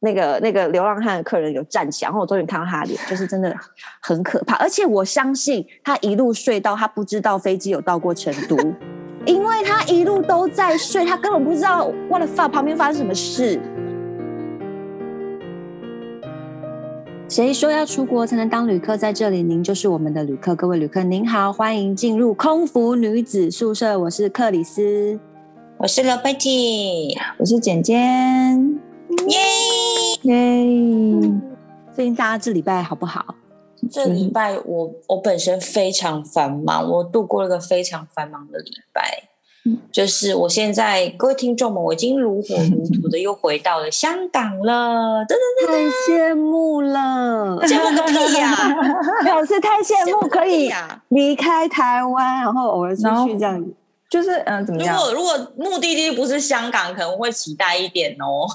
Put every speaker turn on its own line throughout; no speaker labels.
那个那个流浪汉的客人有站起来，然后我终于看到他的脸，就是真的很可怕。而且我相信他一路睡到他不知道飞机有到过成都，因为他一路都在睡，他根本不知道 what the fuck 旁边发生什么事。谁说要出国才能当旅客？在这里，您就是我们的旅客。各位旅客，您好，欢迎进入空服女子宿舍。我是克里斯，
我是罗贝蒂，
我是简简。
耶
耶！最近大家这礼拜好不好？
这礼拜我我本身非常繁忙，我度过了一个非常繁忙的礼拜。嗯，就是我现在各位听众们，我已经如火如荼的又回到了香港了，真的
太羡慕了，
羡慕个屁呀！
表示太羡慕可以离开台湾，然后偶尔出去这样子。
就是嗯、呃，怎么样？
如果如果目的地不是香港，可能会期待一点哦。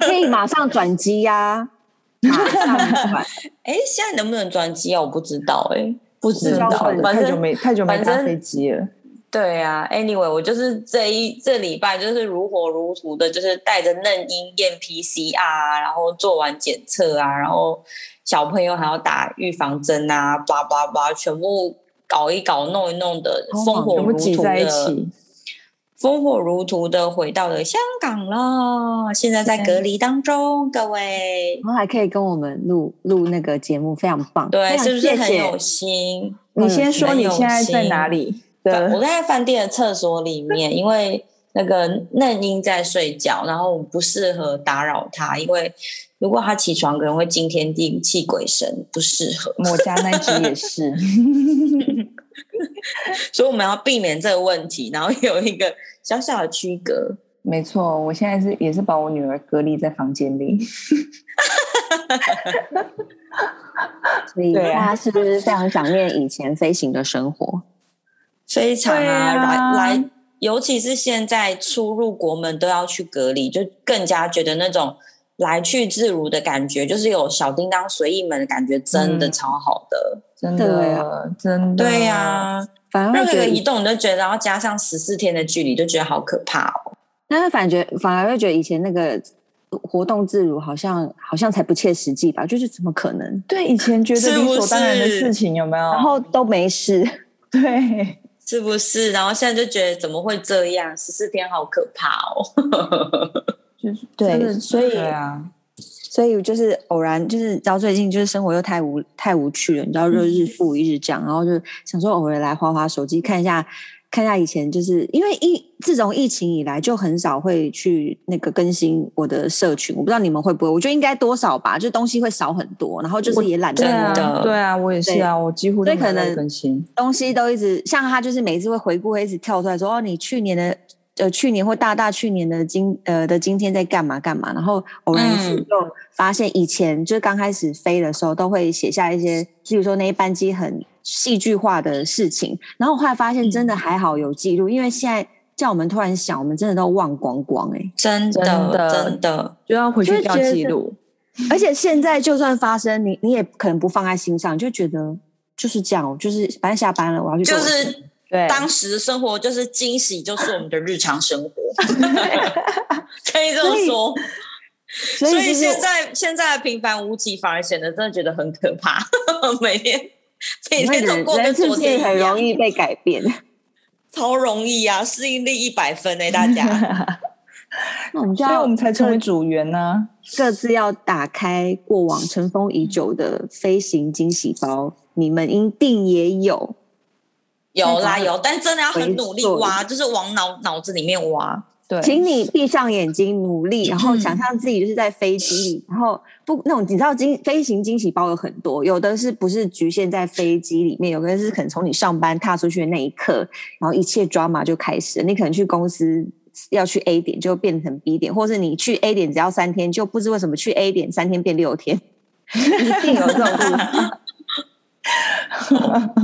可以马上转机呀！马上转。
哎，现在能不能转机啊？我不知道哎、欸，不知道。
反正太久没太久没搭飞机了。
对啊，anyway，我就是这一这礼拜就是如火如荼的，就是带着嫩婴验 PCR，然后做完检测啊，然后小朋友还要打预防针啊，叭叭叭，全部。搞一搞，弄一弄的，风火如荼的，风火如荼的回到了香港了。现在在隔离当中，各位，
然后还可以跟我们录录那个节目，非常棒。
对，是不是很有心？
你先说你现在在哪里？
对，我在饭店的厕所里面，因为那个嫩婴在睡觉，然后不适合打扰他，因为。如果他起床，可能会惊天地泣鬼神，不适合。
我家那只也是，
所以我们要避免这个问题，然后有一个小小的区隔。
没错，我现在是也是把我女儿隔离在房间里。
所以大家是不是非常想念以前飞行的生活？
非常啊，啊来来，尤其是现在出入国门都要去隔离，就更加觉得那种。来去自如的感觉，就是有小叮当随意门的感觉，真的超好的，
嗯、真的，真的，
对呀、啊。反而任何移动，你都觉得，然后加上十四天的距离，就觉得好可怕哦。
但是反觉反而会觉得以前那个活动自如，好像好像才不切实际吧？就是怎么可能？
对，以前觉得理所当然的事情有没有？
然后都没事，
对，
是不是？然后现在就觉得怎么会这样？十四天好可怕哦。
就是对，所以
啊，
所以就是偶然，就是知道最近就是生活又太无太无趣了，你知道，就日复一日这样，然后就想说偶尔来花花手机，看一下看一下以前，就是因为疫自从疫情以来就很少会去那个更新我的社群，我不知道你们会不会，我觉得应该多少吧，就东西会少很多，然后就是也懒得
对啊，
对啊，我也是啊，我几乎都可能更新
东西都一直像他就是每一次会回顾会一直跳出来说哦，你去年的。呃，去年或大大去年的今呃的今天在干嘛干嘛？然后偶然一次就发现，以前就是刚开始飞的时候，都会写下一些，譬如说那一班机很戏剧化的事情。然后后来发现，真的还好有记录，因为现在叫我们突然想，我们真的都忘光光哎、欸，
真的真的真的
就要回去要记录。
而且现在就算发生，你你也可能不放在心上，就觉得就是这样，就是反正下班了，我要去。
就是对，当时的生活就是惊喜，就是我们的日常生活，可以这么说。所以，所以现在现在的平凡无奇，反而显得真的觉得很可怕。每天 每天都过跟昨天
很容易被改变，
超容易啊！适应力一百分哎、欸，大家。
那我们就要，
所以我们才成为组员呢。
各自要打开过往尘封已久的飞行惊喜包，你们一定也有。
有啦有，但真的要很努力挖，就是往脑脑子里面挖。
对，请你闭上眼睛，努力，然后想象自己就是在飞机里，然后不那种你知道惊飞行惊喜包有很多，有的是不是局限在飞机里面，有的是可能从你上班踏出去的那一刻，然后一切 drama 就开始了。你可能去公司要去 A 点，就变成 B 点，或是你去 A 点只要三天，就不知为什么去 A 点三天变六天，一定有这种故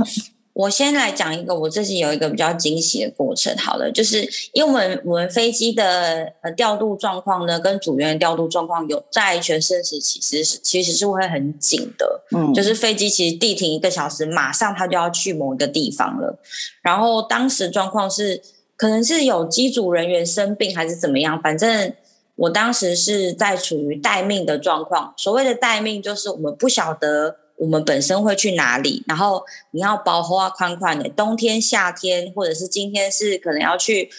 事。
我先来讲一个我自己有一个比较惊喜的过程。好了，就是因为我们我们飞机的呃调度状况呢，跟组员的调度状况有在全盛时其实是其实是会很紧的。嗯，就是飞机其实地停一个小时，马上它就要去某一个地方了。然后当时状况是可能是有机组人员生病还是怎么样，反正我当时是在处于待命的状况。所谓的待命，就是我们不晓得我们本身会去哪里，然后你要包啊宽宽的，冬天、夏天，或者是今天是可能要去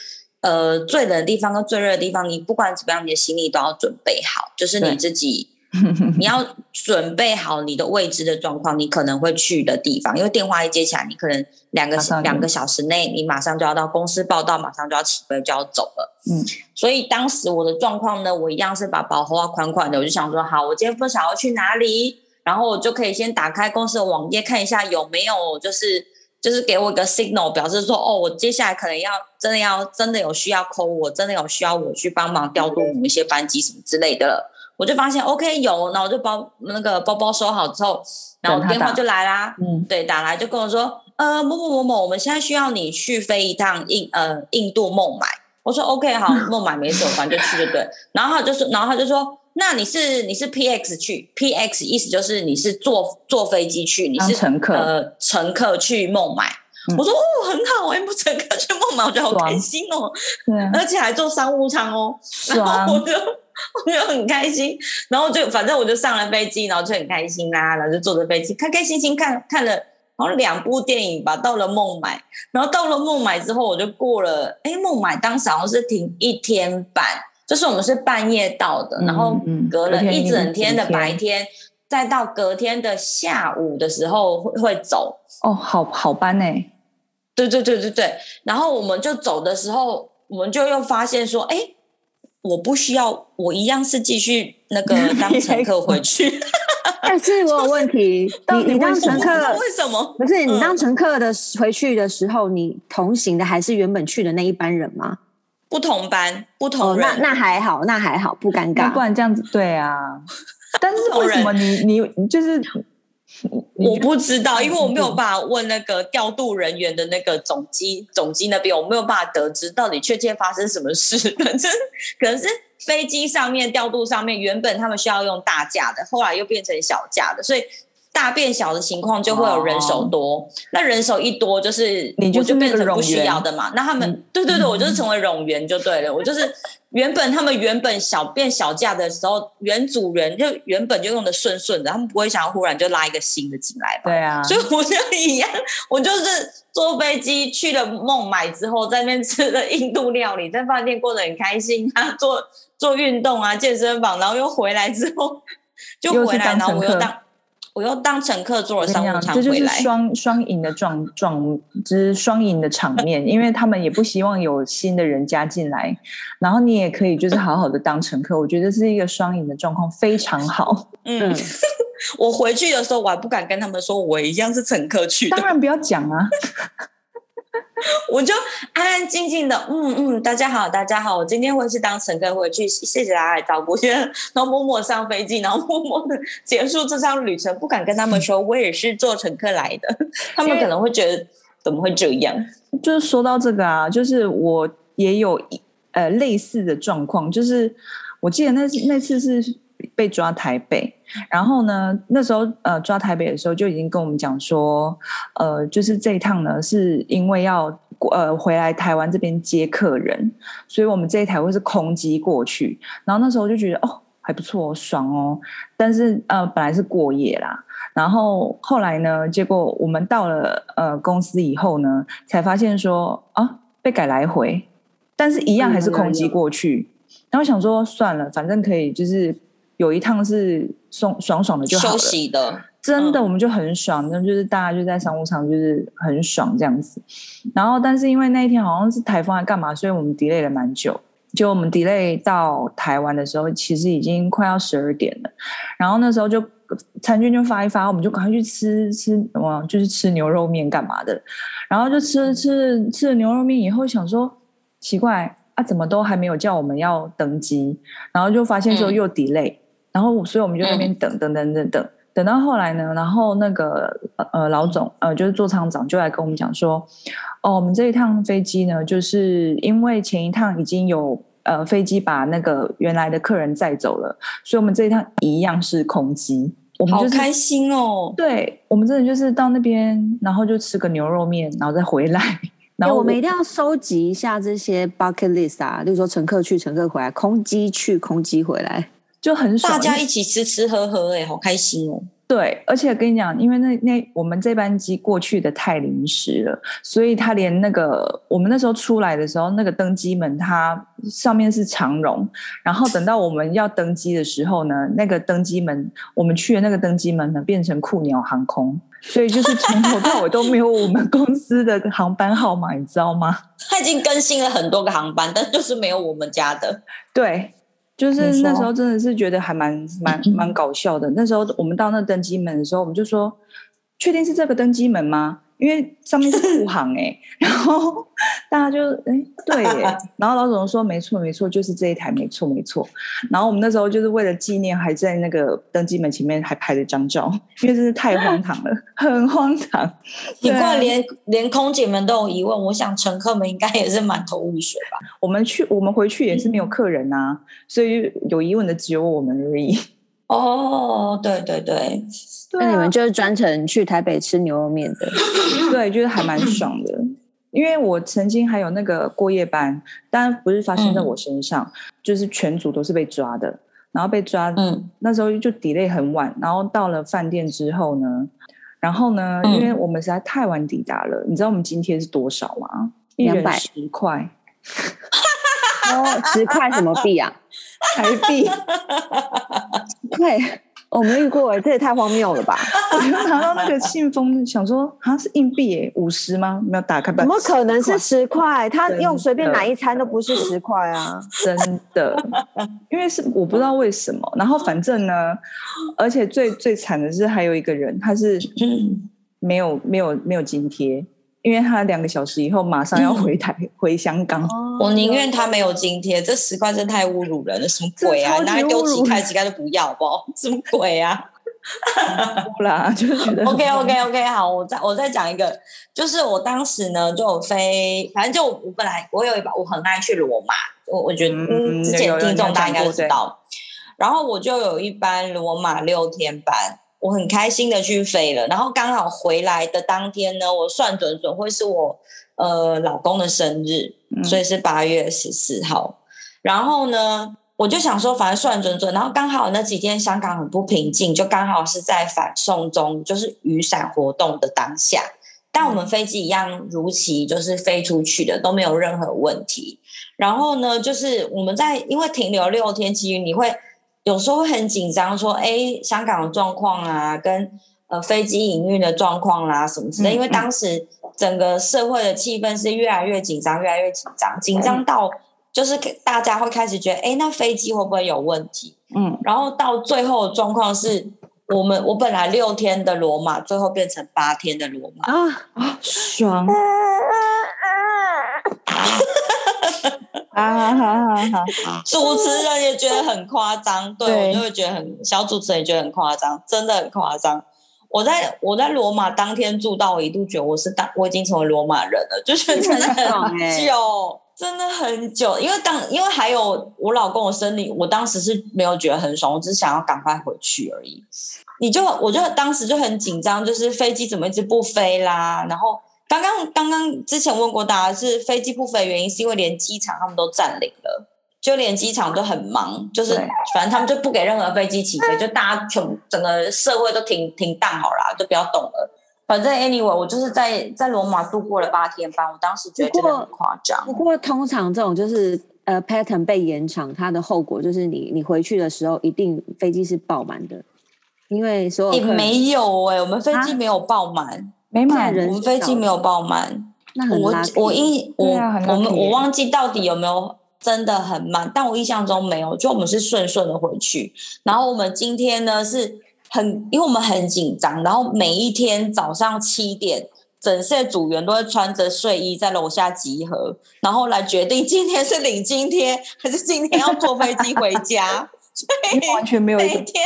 呃最冷的地方跟最热的地方，你不管怎么样，你的行李都要准备好，就是你自己。你要准备好你的未知的状况，你可能会去的地方，因为电话一接起来，你可能两个两个小时内，你马上就要到公司报道，马上就要起飞，就要走了。嗯，所以当时我的状况呢，我一样是把包袱款款的，我就想说，好，我今天不想要去哪里，然后我就可以先打开公司的网页看一下有没有，就是就是给我一个 signal，表示说，哦，我接下来可能要真的要真的有需要 call 我，真的有需要我去帮忙调度某一些班机什么之类的了。我就发现 OK 有，然后我就包那个包包收好之后，然后电话就来啦，嗯，对，打来就跟我说，呃，某某某某，我们现在需要你去飞一趟印呃印度孟买。我说 OK 好，孟买没事，反正就去就对。然后他就说，然后他就说，那你是你是 PX 去，PX 意思就是你是坐坐飞机去，你是
乘客
呃乘客去孟买。嗯、我说哦很好，哎，不乘客去孟买，我觉得好开心哦，对、啊，而且还坐商务舱哦，然后我就。我就很开心，然后就反正我就上了飞机，然后就很开心啦，然后就坐着飞机，开开心心看看了好像两部电影吧。到了孟买，然后到了孟买之后，我就过了。哎，孟买当时好像是停一天半，就是我们是半夜到的，然后隔了一整天的白天，再到隔天的下午的时候会会走。
哦，好好班呢。
对对对对对。然后我们就走的时候，我们就又发现说，哎。我不需要，我一样是继续那个 当乘客回去。
但是我有问题，你你当乘客
为什么？
不是你当乘客的回去的时候，你同行的还是原本去的那一班人吗？
不同班，不同人。
那那还好，那还好，不尴尬。
不然这样子，对啊。但是为什么你你你就是？
我不知道，因为我没有办法问那个调度人员的那个总机总机那边，我没有办法得知到底确切发生什么事。反正可能是飞机上面调度上面，原本他们需要用大架的，后来又变成小架的，所以大变小的情况就会有人手多。哦、那人手一多，就是你就变成不需要的嘛。那他们、嗯、对对对，我就是成为冗员就对了，我就是。原本他们原本小变小价的时候，原主人就原本就用的顺顺的，他们不会想要忽然就拉一个新的进来吧？
对啊，
所以我就一样，我就是坐飞机去了孟买之后，在那边吃了印度料理，在饭店过得很开心啊，做做运动啊，健身房，然后又回来之后就回来，然后我又当。我又当乘客坐了商务舱回来，
这就是双双赢的状状，就是双赢的场面，因为他们也不希望有新的人加进来，然后你也可以就是好好的当乘客，我觉得是一个双赢的状况，非常好。嗯，
我回去的时候我还不敢跟他们说我一样是乘客去的，
当然不要讲啊。
我就安安静静的，嗯嗯，大家好，大家好，我今天会是当乘客回去，谢谢大家来照顾，然后默默上飞机，然后默默的结束这趟旅程，不敢跟他们说，我也是坐乘客来的，他们可能会觉得怎么会这样？
就是说到这个啊，就是我也有呃类似的状况，就是我记得那那次是。被抓台北，然后呢，那时候呃抓台北的时候就已经跟我们讲说，呃，就是这一趟呢是因为要呃回来台湾这边接客人，所以我们这一台会是空机过去。然后那时候就觉得哦还不错，爽哦。但是呃本来是过夜啦，然后后来呢，结果我们到了呃公司以后呢，才发现说啊被改来回，但是一样还是空机过去。嗯、然后想说算了，反正可以就是。有一趟是爽爽爽的就好了，
休息的，
真的我们就很爽，那、嗯、就是大家就在商务舱就是很爽这样子。然后，但是因为那一天好像是台风还干嘛，所以我们 delay 了蛮久。就我们 delay 到台湾的时候，其实已经快要十二点了。然后那时候就餐券就发一发，我们就赶快去吃吃什么，就是吃牛肉面干嘛的。然后就吃吃吃了牛肉面以后，想说奇怪啊，怎么都还没有叫我们要登机，然后就发现说又 delay、嗯。然后，所以我们就在那边等等等等等，等到后来呢，然后那个呃老总呃就是座舱长就来跟我们讲说，哦，我们这一趟飞机呢，就是因为前一趟已经有呃飞机把那个原来的客人载走了，所以我们这一趟一样是空机。我们就是、
好开心哦！
对，我们真的就是到那边，然后就吃个牛肉面，然后再回来。然后
我们一定要收集一下这些 bucket list 啊，例如说乘客去，乘客回来，空机去，空机回来，
就很爽。
大家一起吃吃喝喝，哎，好开心哦。
对，而且跟你讲，因为那那我们这班机过去的太临时了，所以他连那个我们那时候出来的时候，那个登机门它上面是长荣，然后等到我们要登机的时候呢，那个登机门我们去的那个登机门呢变成酷鸟航空，所以就是从头到尾都没有我们公司的航班号码，你知道吗？
他已经更新了很多个航班，但就是没有我们家的。
对。就是那时候真的是觉得还蛮蛮蛮搞笑的。那时候我们到那登机门的时候，我们就说：“确定是这个登机门吗？”因为上面是护航哎，然后大家就哎对耶，然后老总说没错没错，就是这一台没错没错。然后我们那时候就是为了纪念，还在那个登机门前面还拍了张照，因为真是太荒唐了，很荒唐。
你怪连连空姐们都有疑问，我想乘客们应该也是满头雾水吧？
我们去我们回去也是没有客人啊，嗯、所以有疑问的只有我们而已。
哦，对对对。
那你们就是专程去台北吃牛肉面的，
对，就是还蛮爽的。因为我曾经还有那个过夜班，当然不是发生在我身上，嗯、就是全组都是被抓的。然后被抓，嗯，那时候就 delay 很晚，然后到了饭店之后呢，然后呢，因为我们实在太晚抵达了，嗯、你知道我们今天是多少吗？两百十块。
哦，十块什么币啊？
台币。
对。我 没遇过哎，这也太荒谬了吧！
我就拿到那个信封，想说好像是硬币哎，五十吗？没有打开，
怎么可能是十块？他用随便哪一餐都不是十块啊！
真的，因为是我不知道为什么。然后反正呢，而且最最惨的是还有一个人，他是没有没有没有津贴。因为他两个小时以后马上要回台、嗯、回香港，
我宁愿他没有津贴，这十块真太侮辱人了，什么鬼啊？拿来丢乞丐，乞丐都不要，好不好？什么鬼啊？
不 啦，就是觉得
OK OK OK，好，我再我再讲一个，就是我当时呢就有飞，反正就我本来我有一把，我很爱去罗马，我我觉得嗯，之前听众大家应该都知道，然后我就有一班罗马六天班。我很开心的去飞了，然后刚好回来的当天呢，我算准准会是我呃老公的生日，嗯、所以是八月十四号。然后呢，我就想说，反正算准准，然后刚好那几天香港很不平静，就刚好是在反送中，就是雨伞活动的当下。但我们飞机一样如期就是飞出去的，都没有任何问题。然后呢，就是我们在因为停留六天，其实你会。有时候会很紧张，说：“哎，香港的状况啊，跟呃飞机营运的状况啦、啊，什么之类。”因为当时整个社会的气氛是越来越紧张，越来越紧张，紧张到就是大家会开始觉得：“哎，那飞机会不会有问题？”嗯，然后到最后的状况是我们我本来六天的罗马，最后变成八天的罗马
啊啊，爽！啊，好 好好，
主持人也觉得很夸张，对，对我就会觉得很小，主持人也觉得很夸张，真的很夸张。我在我在罗马当天住到，我一度觉得我是当我已经成为罗马人了，就是真的很久，真的很久。因为当因为还有我老公的生理，我当时是没有觉得很爽，我只是想要赶快回去而已。你就我就当时就很紧张，就是飞机怎么一直不飞啦，然后。刚刚刚刚之前问过大家，是飞机不飞的原因，是因为连机场他们都占领了，就连机场都很忙，就是反正他们就不给任何飞机起飞，就大家全整个社会都停停当好了，就不要动了。反正 anyway，我就是在在罗马度过了八天班，我当时觉得真的很夸张。
不过，通常这种就是呃 pattern 被延长，它的后果就是你你回去的时候一定飞机是爆满的，因为所有
也没有哎、欸，我们飞机没有爆满。
没满
人，我们飞机没有爆满。
那很
我我印我、
啊、
我们我忘记到底有没有真的很慢，但我印象中没有，就我们是顺顺的回去。然后我们今天呢是很，因为我们很紧张，然后每一天早上七点，整些组员都会穿着睡衣在楼下集合，然后来决定今天是领津贴还是今天要坐飞机回家。所以
完全没有一
天。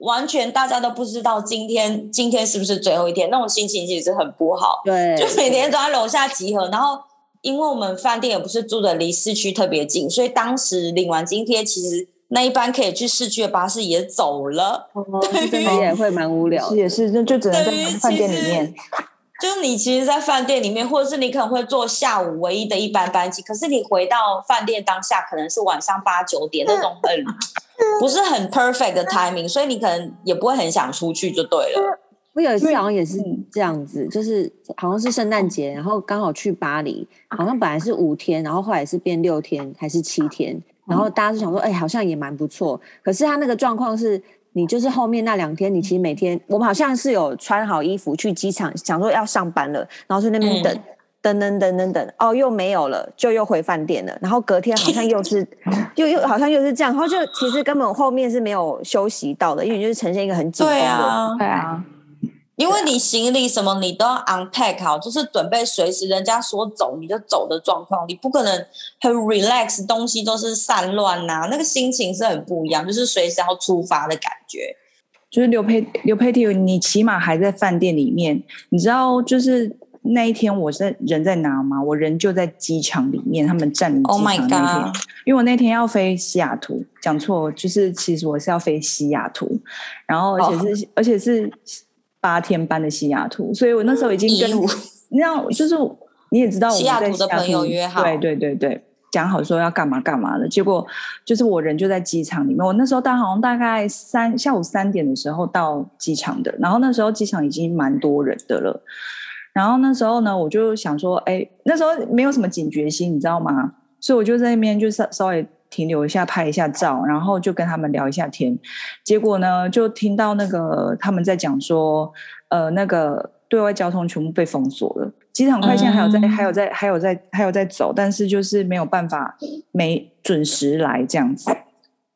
完全大家都不知道今天今天是不是最后一天，那种心情其实很不好。
对，
就每天都在楼下集合，然后因为我们饭店也不是住的离市区特别近，所以当时领完津贴，其实那一班可以去市区的巴士也走了。
哦，真的也会蛮无聊。
是也是，就就只能在饭店里面。
就是你其实，在饭店里面，或者是你可能会坐下午唯一的一班班机，可是你回到饭店当下，可能是晚上八九点那种很不是很 perfect 的 timing，所以你可能也不会很想出去，就对了。
我有一次好像也是这样子，就是好像是圣诞节，然后刚好去巴黎，好像本来是五天，然后后来是变六天还是七天，然后大家就想说，哎，好像也蛮不错。可是他那个状况是，你就是后面那两天，你其实每天我们好像是有穿好衣服去机场，想说要上班了，然后去那边等，等等等等等，哦，又没有了，就又回饭店了。然后隔天好像又是，又又好像又是这样，然后就其实根本后面是没有休息到的，因为就是呈现一个很紧张的，
对啊，
对啊。
因为你行李什么你都要 unpack 好，就是准备随时人家说走你就走的状况，你不可能很 relax，东西都是散乱呐、啊，那个心情是很不一样，就是随时要出发的感觉。
就是刘佩刘佩蒂，你起码还在饭店里面，你知道就是那一天我在人在哪吗？我人就在机场里面，他们占领机场那天。Oh my God！因为我那天要飞西雅图，讲错，就是其实我是要飞西雅图，然后而且是、oh. 而且是。八天班的西雅图，所以我那时候已经跟 你知道，就是你也知道我们在西雅图，的朋友约好，对对对对，讲好说要干嘛干嘛的，结果就是我人就在机场里面。我那时候大好像大概三下午三点的时候到机场的，然后那时候机场已经蛮多人的了。然后那时候呢，我就想说，哎，那时候没有什么警觉心，你知道吗？所以我就在那边就稍稍微。停留一下，拍一下照，然后就跟他们聊一下天。结果呢，就听到那个他们在讲说，呃，那个对外交通全部被封锁了，机场快线还有在，嗯、还有在，还有在，还有在走，但是就是没有办法没准时来这样子。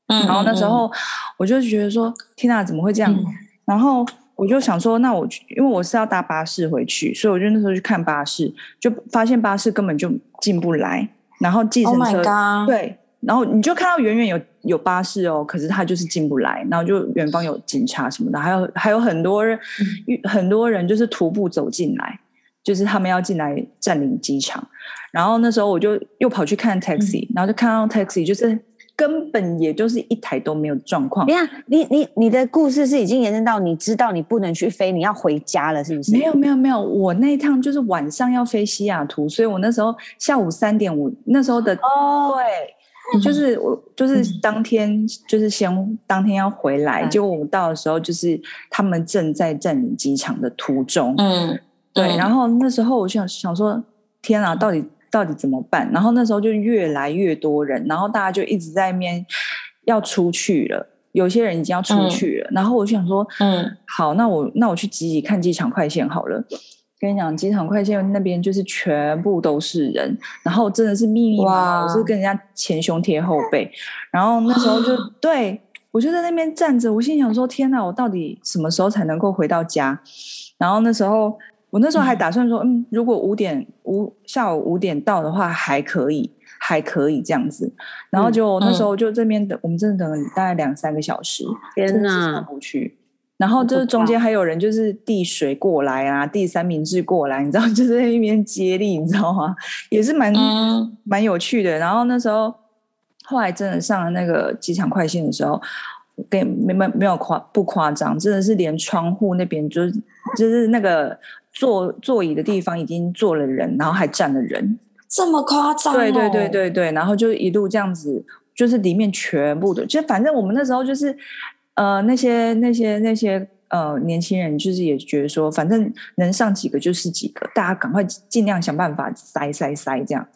嗯，然后那时候我就觉得说，天哪，怎么会这样？嗯、然后我就想说，那我因为我是要搭巴士回去，所以我就那时候去看巴士，就发现巴士根本就进不来，然后计程车、
Oh
对。然后你就看到远远有有巴士哦，可是他就是进不来。然后就远方有警察什么的，还有还有很多人，嗯、很多人就是徒步走进来，就是他们要进来占领机场。然后那时候我就又跑去看 taxi，、嗯、然后就看到 taxi 就是根本也就是一台都没有状况。
你看，你你你的故事是已经延伸到你知道你不能去飞，你要回家了，是不是？
没有没有没有，我那一趟就是晚上要飞西雅图，所以我那时候下午三点，我那时候的
哦对。
就是我，就是当天，就是先当天要回来，结果我们到的时候，就是他们正在占领机场的途中。嗯，对。然后那时候我就想想说，天啊，到底到底怎么办？然后那时候就越来越多人，然后大家就一直在那边要出去了，有些人已经要出去了。然后我就想说，嗯，好，那我那我去挤挤看机场快线好了。跟你讲，机场快线那边就是全部都是人，然后真的是密密麻麻，我是跟人家前胸贴后背。然后那时候就 对我就在那边站着，我心想说：天哪，我到底什么时候才能够回到家？然后那时候我那时候还打算说，嗯，如果五点五下午五点到的话，还可以，还可以这样子。然后就那时候就这边等，我们真的等了大概两三个小时，天哪，上不去。然后就是中间还有人就是递水过来啊，递三明治过来，你知道，就是在那边接力，你知道吗？也是蛮、嗯、蛮有趣的。然后那时候后来真的上了那个机场快线的时候，跟没没没有夸不夸张，真的是连窗户那边就是就是那个坐座椅的地方已经坐了人，然后还站了人，
这么夸张、哦？
对对对对对，然后就一路这样子，就是里面全部的，就反正我们那时候就是。呃，那些那些那些呃年轻人，就是也觉得说，反正能上几个就是几个，大家赶快尽量想办法塞塞塞这样。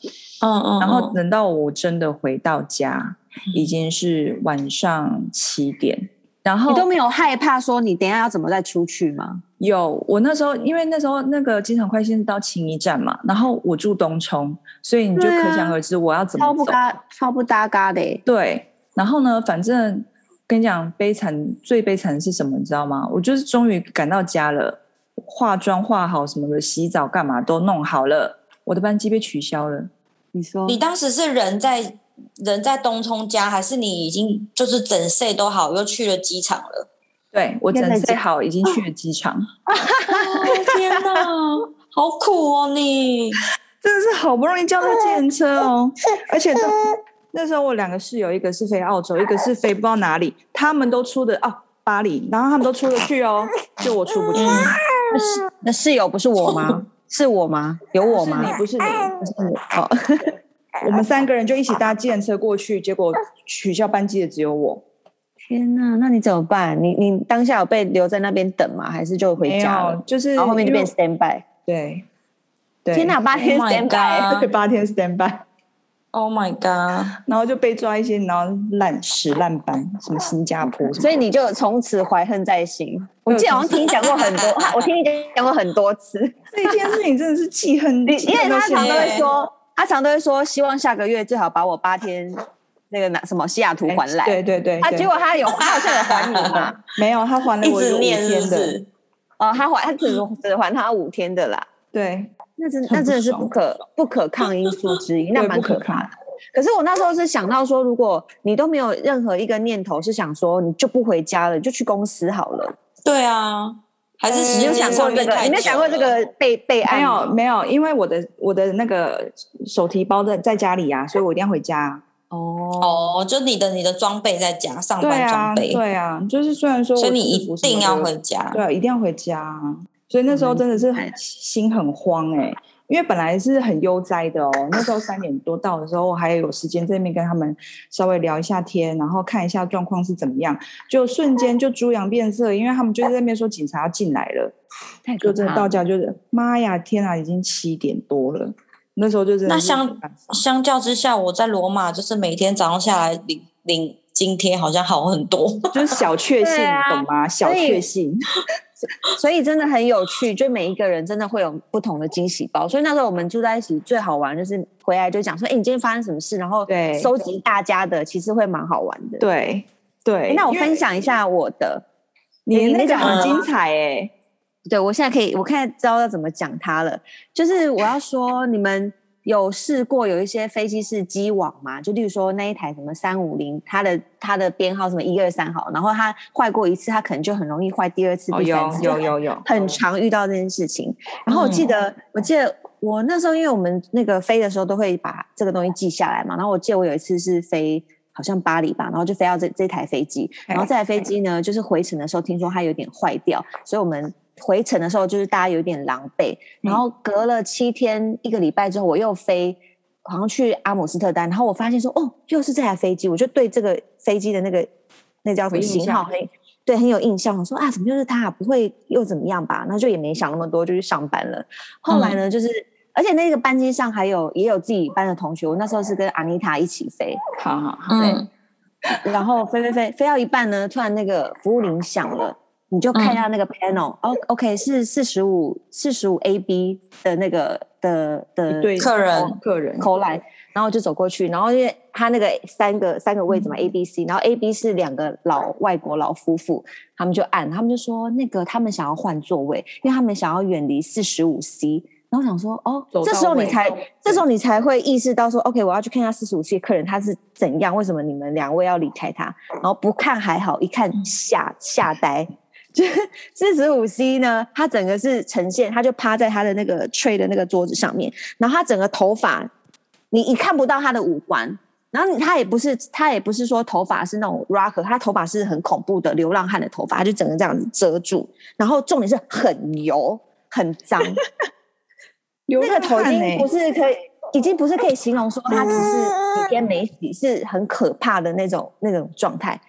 嗯嗯。然后等到我真的回到家，嗯、已经是晚上七点。然后
你都没有害怕说你等一下要怎么再出去吗？
有，我那时候因为那时候那个机场快线是到青衣站嘛，然后我住东冲，所以你就可想而知我要怎么走。
超不搭，超不搭嘎的。
对，然后呢，反正。跟你讲，悲惨最悲惨的是什么？你知道吗？我就是终于赶到家了，化妆化好什么的，洗澡干嘛都弄好了，我的班机被取消了。
你说，
你当时是人在人在东冲家，还是你已经就是整睡都好，又去了机场了？
对，我整睡好，已经去了机场。
哦、天哪，好苦哦！你
真的是好不容易叫到计程车哦，而且都。那时候我两个室友，一个是飞澳洲，一个是飞不知道哪里，他们都出的哦巴黎，然后他们都出得去哦，就我出不去。
是那室友不是我吗？是我吗？有我吗？
你不是你，
不是我。哦，
我们三个人就一起搭计程车过去，结果取消班机的只有我。
天哪，那你怎么办？你你当下有被留在那边等吗？还是就回家了？
就是
然后后面就变 stand by。
对，
天哪，八天 stand by，
八天 stand by。
Oh my god！
然后就被抓一些，然后烂屎烂班，什么新加坡，
所以你就从此怀恨在心。我记得好像听你讲过很多，我听你讲过很多次。
这件事情真的是记恨，因
为他常都会说，他常都会说，希望下个月最好把我八天那个哪什么西雅图还来。
对对对，
他结果他有，他好像有还你吗？
没有，他还了我五天的。
哦，他还他只只还他五天的啦。
对。
那真 那真的是不可不可抗因素之一，那蛮可怕的。可是我那时候是想到说，如果你都没有任何一个念头是想说你就不回家了，你就去公司好了。
对啊，还是
你有想过这个？你没有想过这个备备案？
没有没有，因为我的我的那个手提包在在家里呀、啊，所以我一定要回家。
哦哦，就你的你的装备在家，上班装备。对啊，
对啊，就是虽然说，
所以你一定要回家。
对、啊，一定要回家。所以那时候真的是很心很慌哎、欸，因为本来是很悠哉的哦。那时候三点多到的时候，我还有时间在那边跟他们稍微聊一下天，然后看一下状况是怎么样。就瞬间就猪羊变色，因为他们就在那边说警察要进来了。就真的到家就是妈呀，天啊，已经七点多了。那时候就是。
那相相较之下，我在罗马就是每天早上下来领领津贴，好像好很多，
就是小确幸，啊、懂吗？小确幸。
所以真的很有趣，就每一个人真的会有不同的惊喜包。所以那时候我们住在一起最好玩，就是回来就讲说：“哎，你今天发生什么事？”然后对，收集大家的，其实会蛮好玩的。
对对，
那我分享一下我的，
你那个很精彩 哎。
对，我现在可以，我看知道要怎么讲它了。就是我要说你们。有试过有一些飞机是机网嘛？就例如说那一台什么三五零，它的它的编号什么一二三号，然后它坏过一次，它可能就很容易坏第二次、第三次。
有有有有，
很常遇到这件事情。然后我记得，我记得我那时候，因为我们那个飞的时候都会把这个东西记下来嘛。然后我记得我有一次是飞好像巴黎吧，然后就飞到这这台飞机，然后这台飞机呢，就是回程的时候听说它有点坏掉，所以我们。回程的时候，就是大家有点狼狈。然后隔了七天一个礼拜之后，我又飞，好像去阿姆斯特丹。然后我发现说，哦，又是这台飞机，我就对这个飞机的那个那叫什么型号，很对很有印象。我说啊，怎么就是它？不会又怎么样吧？然后就也没想那么多，就去上班了。后来呢，就是而且那个班机上还有也有自己班的同学。我那时候是跟阿妮塔一起飞，
好好好，对。
嗯、然后飞飞飞飞到一半呢，突然那个服务铃响了。你就看一下那个 panel，哦、嗯 oh,，OK，是四十五四十五 AB 的那个的的
对客
人
客人
call 来，然后就走过去，然后因为他那个三个三个位置嘛、嗯、，A、B、C，然后 A、B 是两个老外国老夫妇，他们就按，他们就说那个他们想要换座位，因为他们想要远离四十五 C，然后想说哦，这时候你才这时候你才会意识到说，OK，我要去看一下四十五 C 的客人他是怎样，为什么你们两位要离开他？然后不看还好，一看吓吓呆。就是四十五 C 呢，他整个是呈现，他就趴在他的那个 tray 的那个桌子上面，然后他整个头发，你你看不到他的五官，然后你他也不是他也不是说头发是那种 rocker，他头发是很恐怖的流浪汉的头发，他就整个这样子遮住，然后重点是很油很脏，那个头已经不是可以，已经不是可以形容说他只是几天没洗，是很可怕的那种那种状态。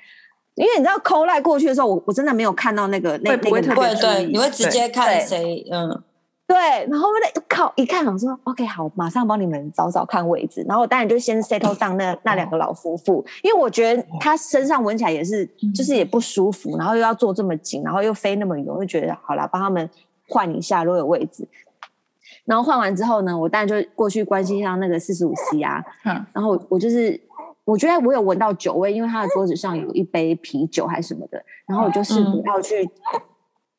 因为你知道 call line 过去的时候，我我真的没有看到那个那
不会
那个
对对，你会直接看谁嗯
对，然后那靠一看，我说 OK 好，马上帮你们找找看位置。然后我当然就先 settle down 那那两个老夫妇，因为我觉得他身上闻起来也是就是也不舒服，然后又要坐这么紧，然后又飞那么远，我就觉得好了，帮他们换一下，如果有位置。然后换完之后呢，我当然就过去关心一下那个四十五 C 啊，嗯，然后我就是。我觉得我有闻到酒味，因为他的桌子上有一杯啤酒还是什么的，然后我就试图要去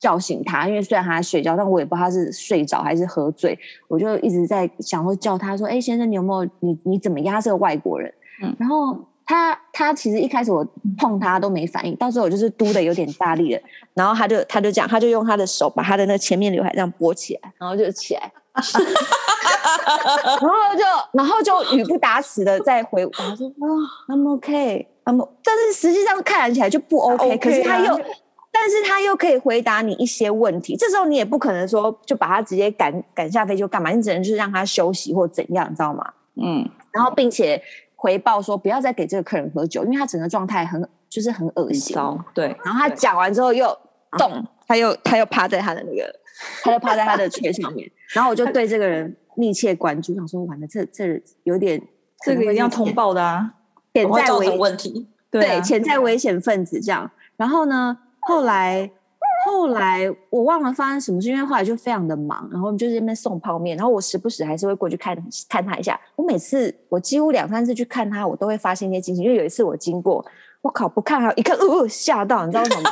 叫醒他，嗯、因为虽然他在睡觉，但我也不知道他是睡着还是喝醉，我就一直在想说叫他说：“哎，先生，你有没有你你怎么样？他是个外国人。”嗯，然后他他其实一开始我碰他都没反应，到时候我就是嘟的有点大力了，然后他就他就这样，他就用他的手把他的那前面刘海这样拨起来，然后就起来。然后就，然后就语不达词的再回，他说啊，I'm OK，I'm，但是实际上看起来就不 OK，, okay 可是他又，但但是他又可以回答你一些问题。这时候你也不可能说就把他直接赶赶下飞机就干嘛，你只能就是让他休息或怎样，你知道吗？嗯，然后并且回报说不要再给这个客人喝酒，因为他整个状态很就是很恶心。
对，
然后他讲完之后又动，他又他又趴在他的那个，他就趴在他的车上面。然后我就对这个人密切关注，想说完了，这这有点
这个一定要通报的啊，
潜在危
问题，
对，潜在危险分子这样。然后呢，后来后来我忘了发生什么事，因为后来就非常的忙，然后就在那边送泡面，然后我时不时还是会过去看看他一下。我每次我几乎两三次去看他，我都会发现一些惊喜。因为有一次我经过，我靠，不看他一看，呃，吓到，你知道为什么吗？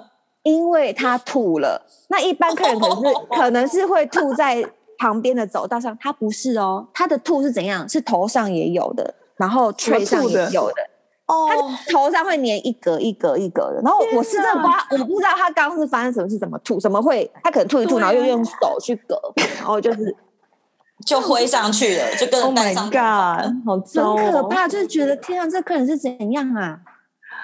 因为他吐了。那一般客人可能是可能是会吐在旁边的走道上，它不是哦，它的吐是怎样？是头上也有的，然后腿上也有的。哦，他头上会粘一格一格一格的，然后我是真的不知道，我不知道他刚刚是发生什么事，怎么吐，怎么会他可能吐一吐，然后又用手去隔，然后就是
就挥上去了，就跟
Oh my God，好糟，
很可怕，就是觉得天啊，这客人是怎样啊？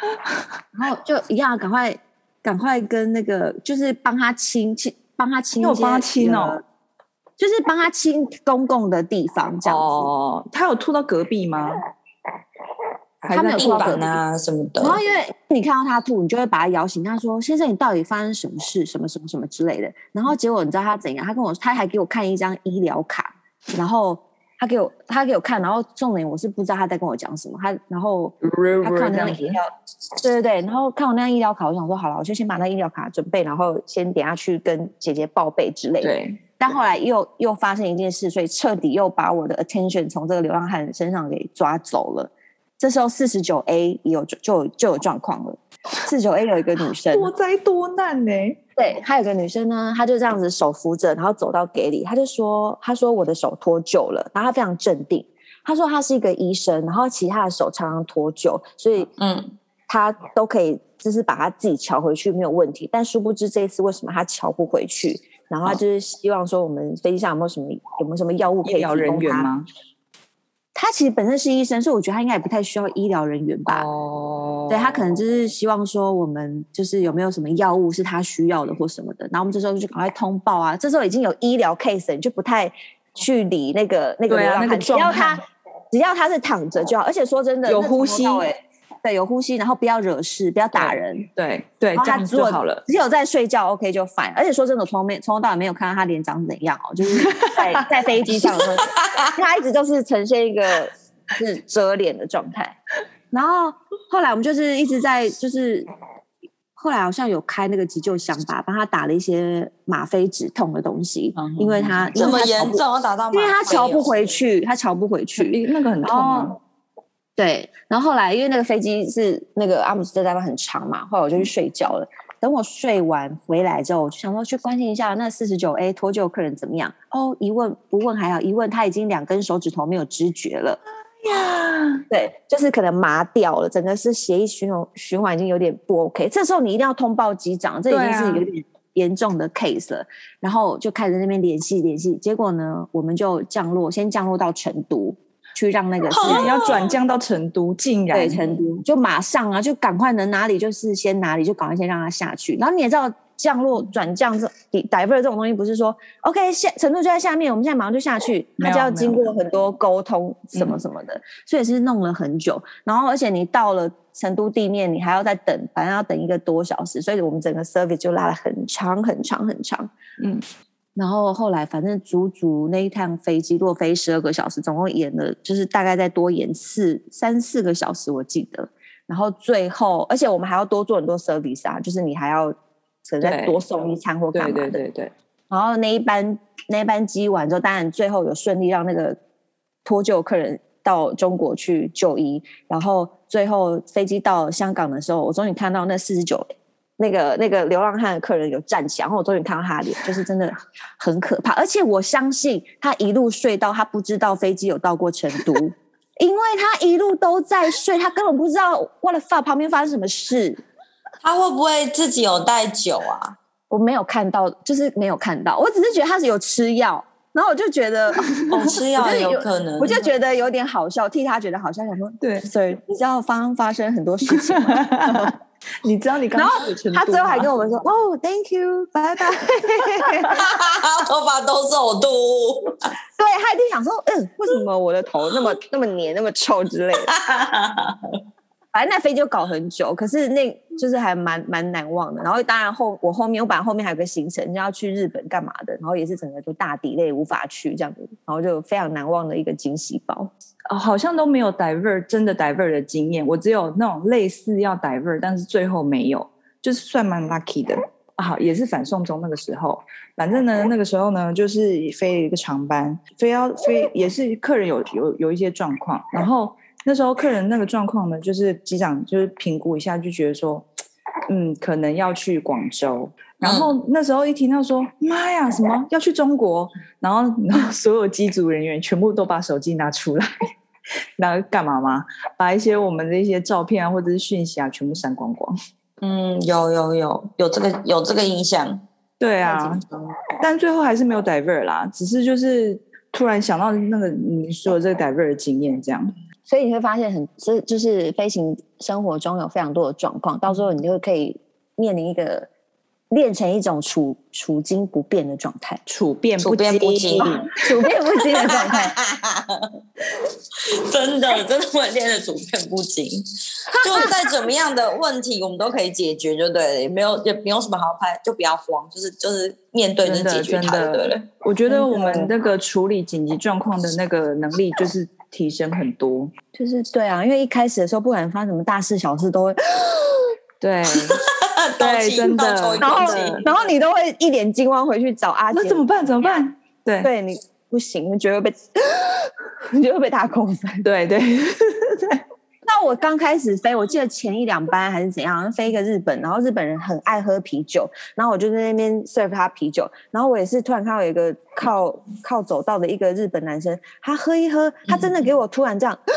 然后就一样，赶快赶快跟那个就是帮他清清，帮他清，
我帮他清哦，
就是帮他清公共的地方这样子。
哦，他有吐到隔壁吗？
他没有吐板
啊什么的，
然后因为你看到他吐，你就会把他摇醒。他说：“先生，你到底发生什么事？什么什么什么之类的。”然后结果你知道他怎样？他跟我，他还给我看一张医疗卡，然后他给我，他给我看，然后重点我是不知道他在跟我讲什么。他然后他看那张医疗，对对对，然后看我那张医疗卡，我想说好了，我就先把那医疗卡准备，然后先等下去跟姐姐报备之类的。
对。
但后来又又发生一件事，所以彻底又把我的 attention 从这个流浪汉身上给抓走了。这时候四十九 A 有就就就有状况了。四十九 A 有一个女生
多灾多难呢、欸。
对，她有个女生呢，她就这样子手扶着，然后走到给里，她就说：“她说我的手脱臼了。”然后她非常镇定，她说她是一个医生，然后其他的手常常脱臼，所以嗯，她都可以就是把她自己瞧回去没有问题。但殊不知这一次为什么她瞧不回去？然后他就是希望说我们飞机上有没有什么有没有什么药物可以提供
人员吗？
他其实本身是医生，所以我觉得他应该也不太需要医疗人员吧。哦，对，他可能就是希望说我们就是有没有什么药物是他需要的或什么的。然后我们这时候就赶快通报啊。这时候已经有医疗 case，你就不太去理那个那个流浪汉，只要他只要他是躺着就好。而且说真的，
有呼吸。
对，有呼吸，然后不要惹事，不要打人，
对对，这样就好了。
只有在睡觉，OK 就 fine。而且说真的，从没从头到尾没有看到他脸长怎样哦，就是在 在飞机上的时候，他一直都是呈现一个是遮脸的状态。然后后来我们就是一直在，就是后来好像有开那个急救箱吧，帮他打了一些吗啡止痛的东西，因为他
这么严重，打到
因为他瞧不回去，他瞧不回去，
那个很痛啊。
对，然后后来因为那个飞机是那个阿姆斯特丹很长嘛，后来我就去睡觉了。等我睡完回来之后，我就想说去关心一下那四十九 A 脱臼客人怎么样。哦，一问不问还好，一问他已经两根手指头没有知觉了。哎呀，对，就是可能麻掉了，整个是血液循环循环已经有点不 OK。这时候你一定要通报机长，这已经是有点严重的 case 了。啊、然后就开始那边联系联系，结果呢，我们就降落，先降落到成都。去让那个是
要转降到成都，竟然。
对成都。就马上啊，就赶快能哪里就是先哪里，就赶快先让他下去。然后你也知道，降落转降这 divert 这种东西，不是说 OK 下成都就在下面，我们现在马上就下去，它就要经过很多沟通什么什么的，所以是弄了很久。然后而且你到了成都地面，你还要再等，反正要等一个多小时，所以我们整个 service 就拉了很长很长很长，嗯。然后后来，反正足足那一趟飞机落飞十二个小时，总共延了，就是大概再多延四三四个小时，我记得。然后最后，而且我们还要多做很多 service 啊，就是你还要再多送一餐或干嘛的。
对对对对。
然后那一班那一班机完之后，当然最后有顺利让那个脱臼客人到中国去就医。然后最后飞机到香港的时候，我终于看到那四十九。那个那个流浪汉的客人有站起来，然后我终于看到他的脸，就是真的很可怕。而且我相信他一路睡到他不知道飞机有到过成都，因为他一路都在睡，他根本不知道 what the fuck 旁边发生什么事。
他会不会自己有带酒啊？
我没有看到，就是没有看到。我只是觉得他是有吃药，然后我就觉得
哦，吃药有可能，
我就觉得有点好笑，替他觉得好笑，想说对，所以你知道发发生很多事情吗？
你知道你刚刚
他最后还跟我们说：“哦，Thank you，拜拜。”
头发都是呕吐。
对，他一定想说：“嗯，为什么我的头那么那么黏、那么臭之类的？” 反正那飞就搞很久，可是那就是还蛮蛮难忘的。然后当然后我后面我本来后面还有个行程，就要去日本干嘛的，然后也是整个就大 delay 无法去这样子，然后就非常难忘的一个惊喜包。
哦，好像都没有 divert 真的 divert 的经验，我只有那种类似要 divert，但是最后没有，就是算蛮 lucky 的啊。也是反送中那个时候，反正呢那个时候呢就是飞了一个长班，飞要飞也是客人有有有一些状况，然后。那时候客人那个状况呢，就是机长就是评估一下，就觉得说，嗯，可能要去广州。然后那时候一听到说，妈呀，什么要去中国？然后然后所有机组人员全部都把手机拿出来，那干嘛吗？把一些我们的一些照片啊，或者是讯息啊，全部删光光。
嗯，有有有有这个有这个印象。
对啊，但最后还是没有 divert 啦，只是就是突然想到那个你说的这个 divert 的经验这样。
所以你会发现很，这就是飞行生活中有非常多的状况，到时候你就可以面临一个练成一种处处惊不变的状态，
处变不惊，
处变不惊，
处变不惊的状态，
真的真的会练的处变不惊，就再怎么样的问题，我们都可以解决，就对了，也没有也没有什么好怕，就不要慌，就是就是面对就是解决它，对了。
我觉得我们那个处理紧急状况的那个能力就是。提升很多，
就是对啊，因为一开始的时候，不管发生什么大事小事，都会
对 对，真的，
然后然后你都会一脸惊慌回去找阿姐，
那怎么办？怎么办？对，
对你不行，你觉得会被，你觉得会被打扣分？
对对对。
那我刚开始飞，我记得前一两班还是怎样，飞一个日本，然后日本人很爱喝啤酒，然后我就在那边 serve 他啤酒，然后我也是突然看到有一个靠靠走道的一个日本男生，他喝一喝，他真的给我突然这样、嗯、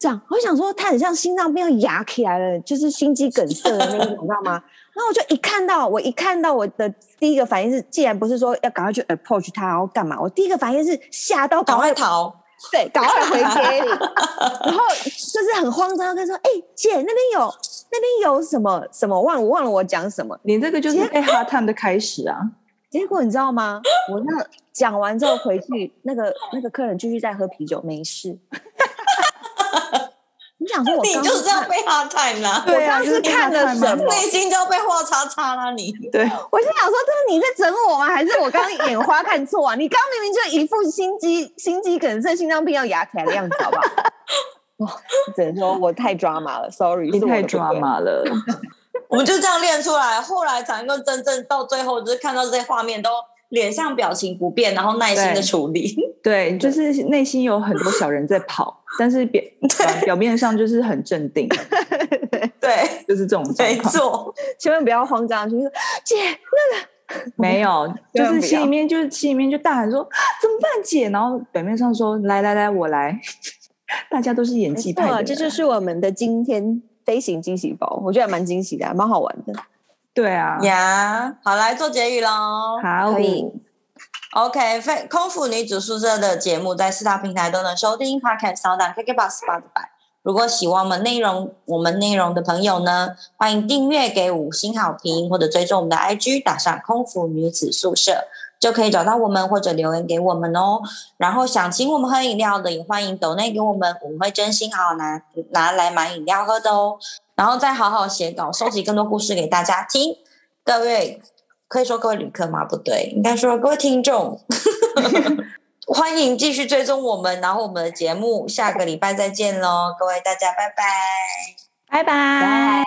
这样，我想说他很像心脏病要压起来了，就是心肌梗塞的那种，你知道吗？然后我就一看到，我一看到我的第一个反应是，既然不是说要赶快去 approach 他，然后干嘛？我第一个反应是吓到赶快逃。对，赶快回接你，然后就是很慌张，跟他说：“哎、欸，姐，那边有那边有什么什么？忘了我忘了我讲什么？
你这个就是哎，hard time 的开始啊！
结果你知道吗？我那讲完之后回去，那个那个客人继续在喝啤酒，没事。” 你想说我刚刚，
你就是这样被 hard time 啦？
对啊，是看了什么，
内心就要被画叉叉啦。你
对，
我心想说，这是你在整我吗？还是我刚刚眼花看错啊？你刚明明就一副心肌心肌梗塞、心脏病要压起来的样子，好不好？哇，只能说我太抓马了，sorry，
你太抓马了。
我们就这样练出来，后来才能够真正到最后，就是看到这些画面都。脸上表情不变，然后耐心的处理。
对，对就是内心有很多小人在跑，但是表 表面上就是很镇定。
对，
就是这种状况。
没错，
千万不要慌张，就是姐那个
没有，就是心里面就是心里面就大喊说怎么办姐，然后表面上说来来来我来，大家都是演技派的。
这就是我们的今天飞行惊喜包，我觉得还蛮惊喜的，蛮好玩的。
对啊，
呀，好，来做结语喽。
好，可以。
OK，飞空腹女子宿舍的节目在四大平台都能收听，Podcast、SoundOn、KKBOX、Spotify。如果喜欢我们内容，我们内容的朋友呢，欢迎订阅、给五星好评，或者追踪我们的 IG，打上空腹女子宿舍，就可以找到我们，或者留言给我们哦。然后想请我们喝饮料的，也欢迎抖内给我们，我们会真心好好拿拿来买饮料喝的哦。然后再好好写稿，收集更多故事给大家听。各位可以说各位旅客吗？不对，应该说各位听众，欢迎继续追踪我们，然后我们的节目下个礼拜再见喽，各位大家拜拜，
拜拜。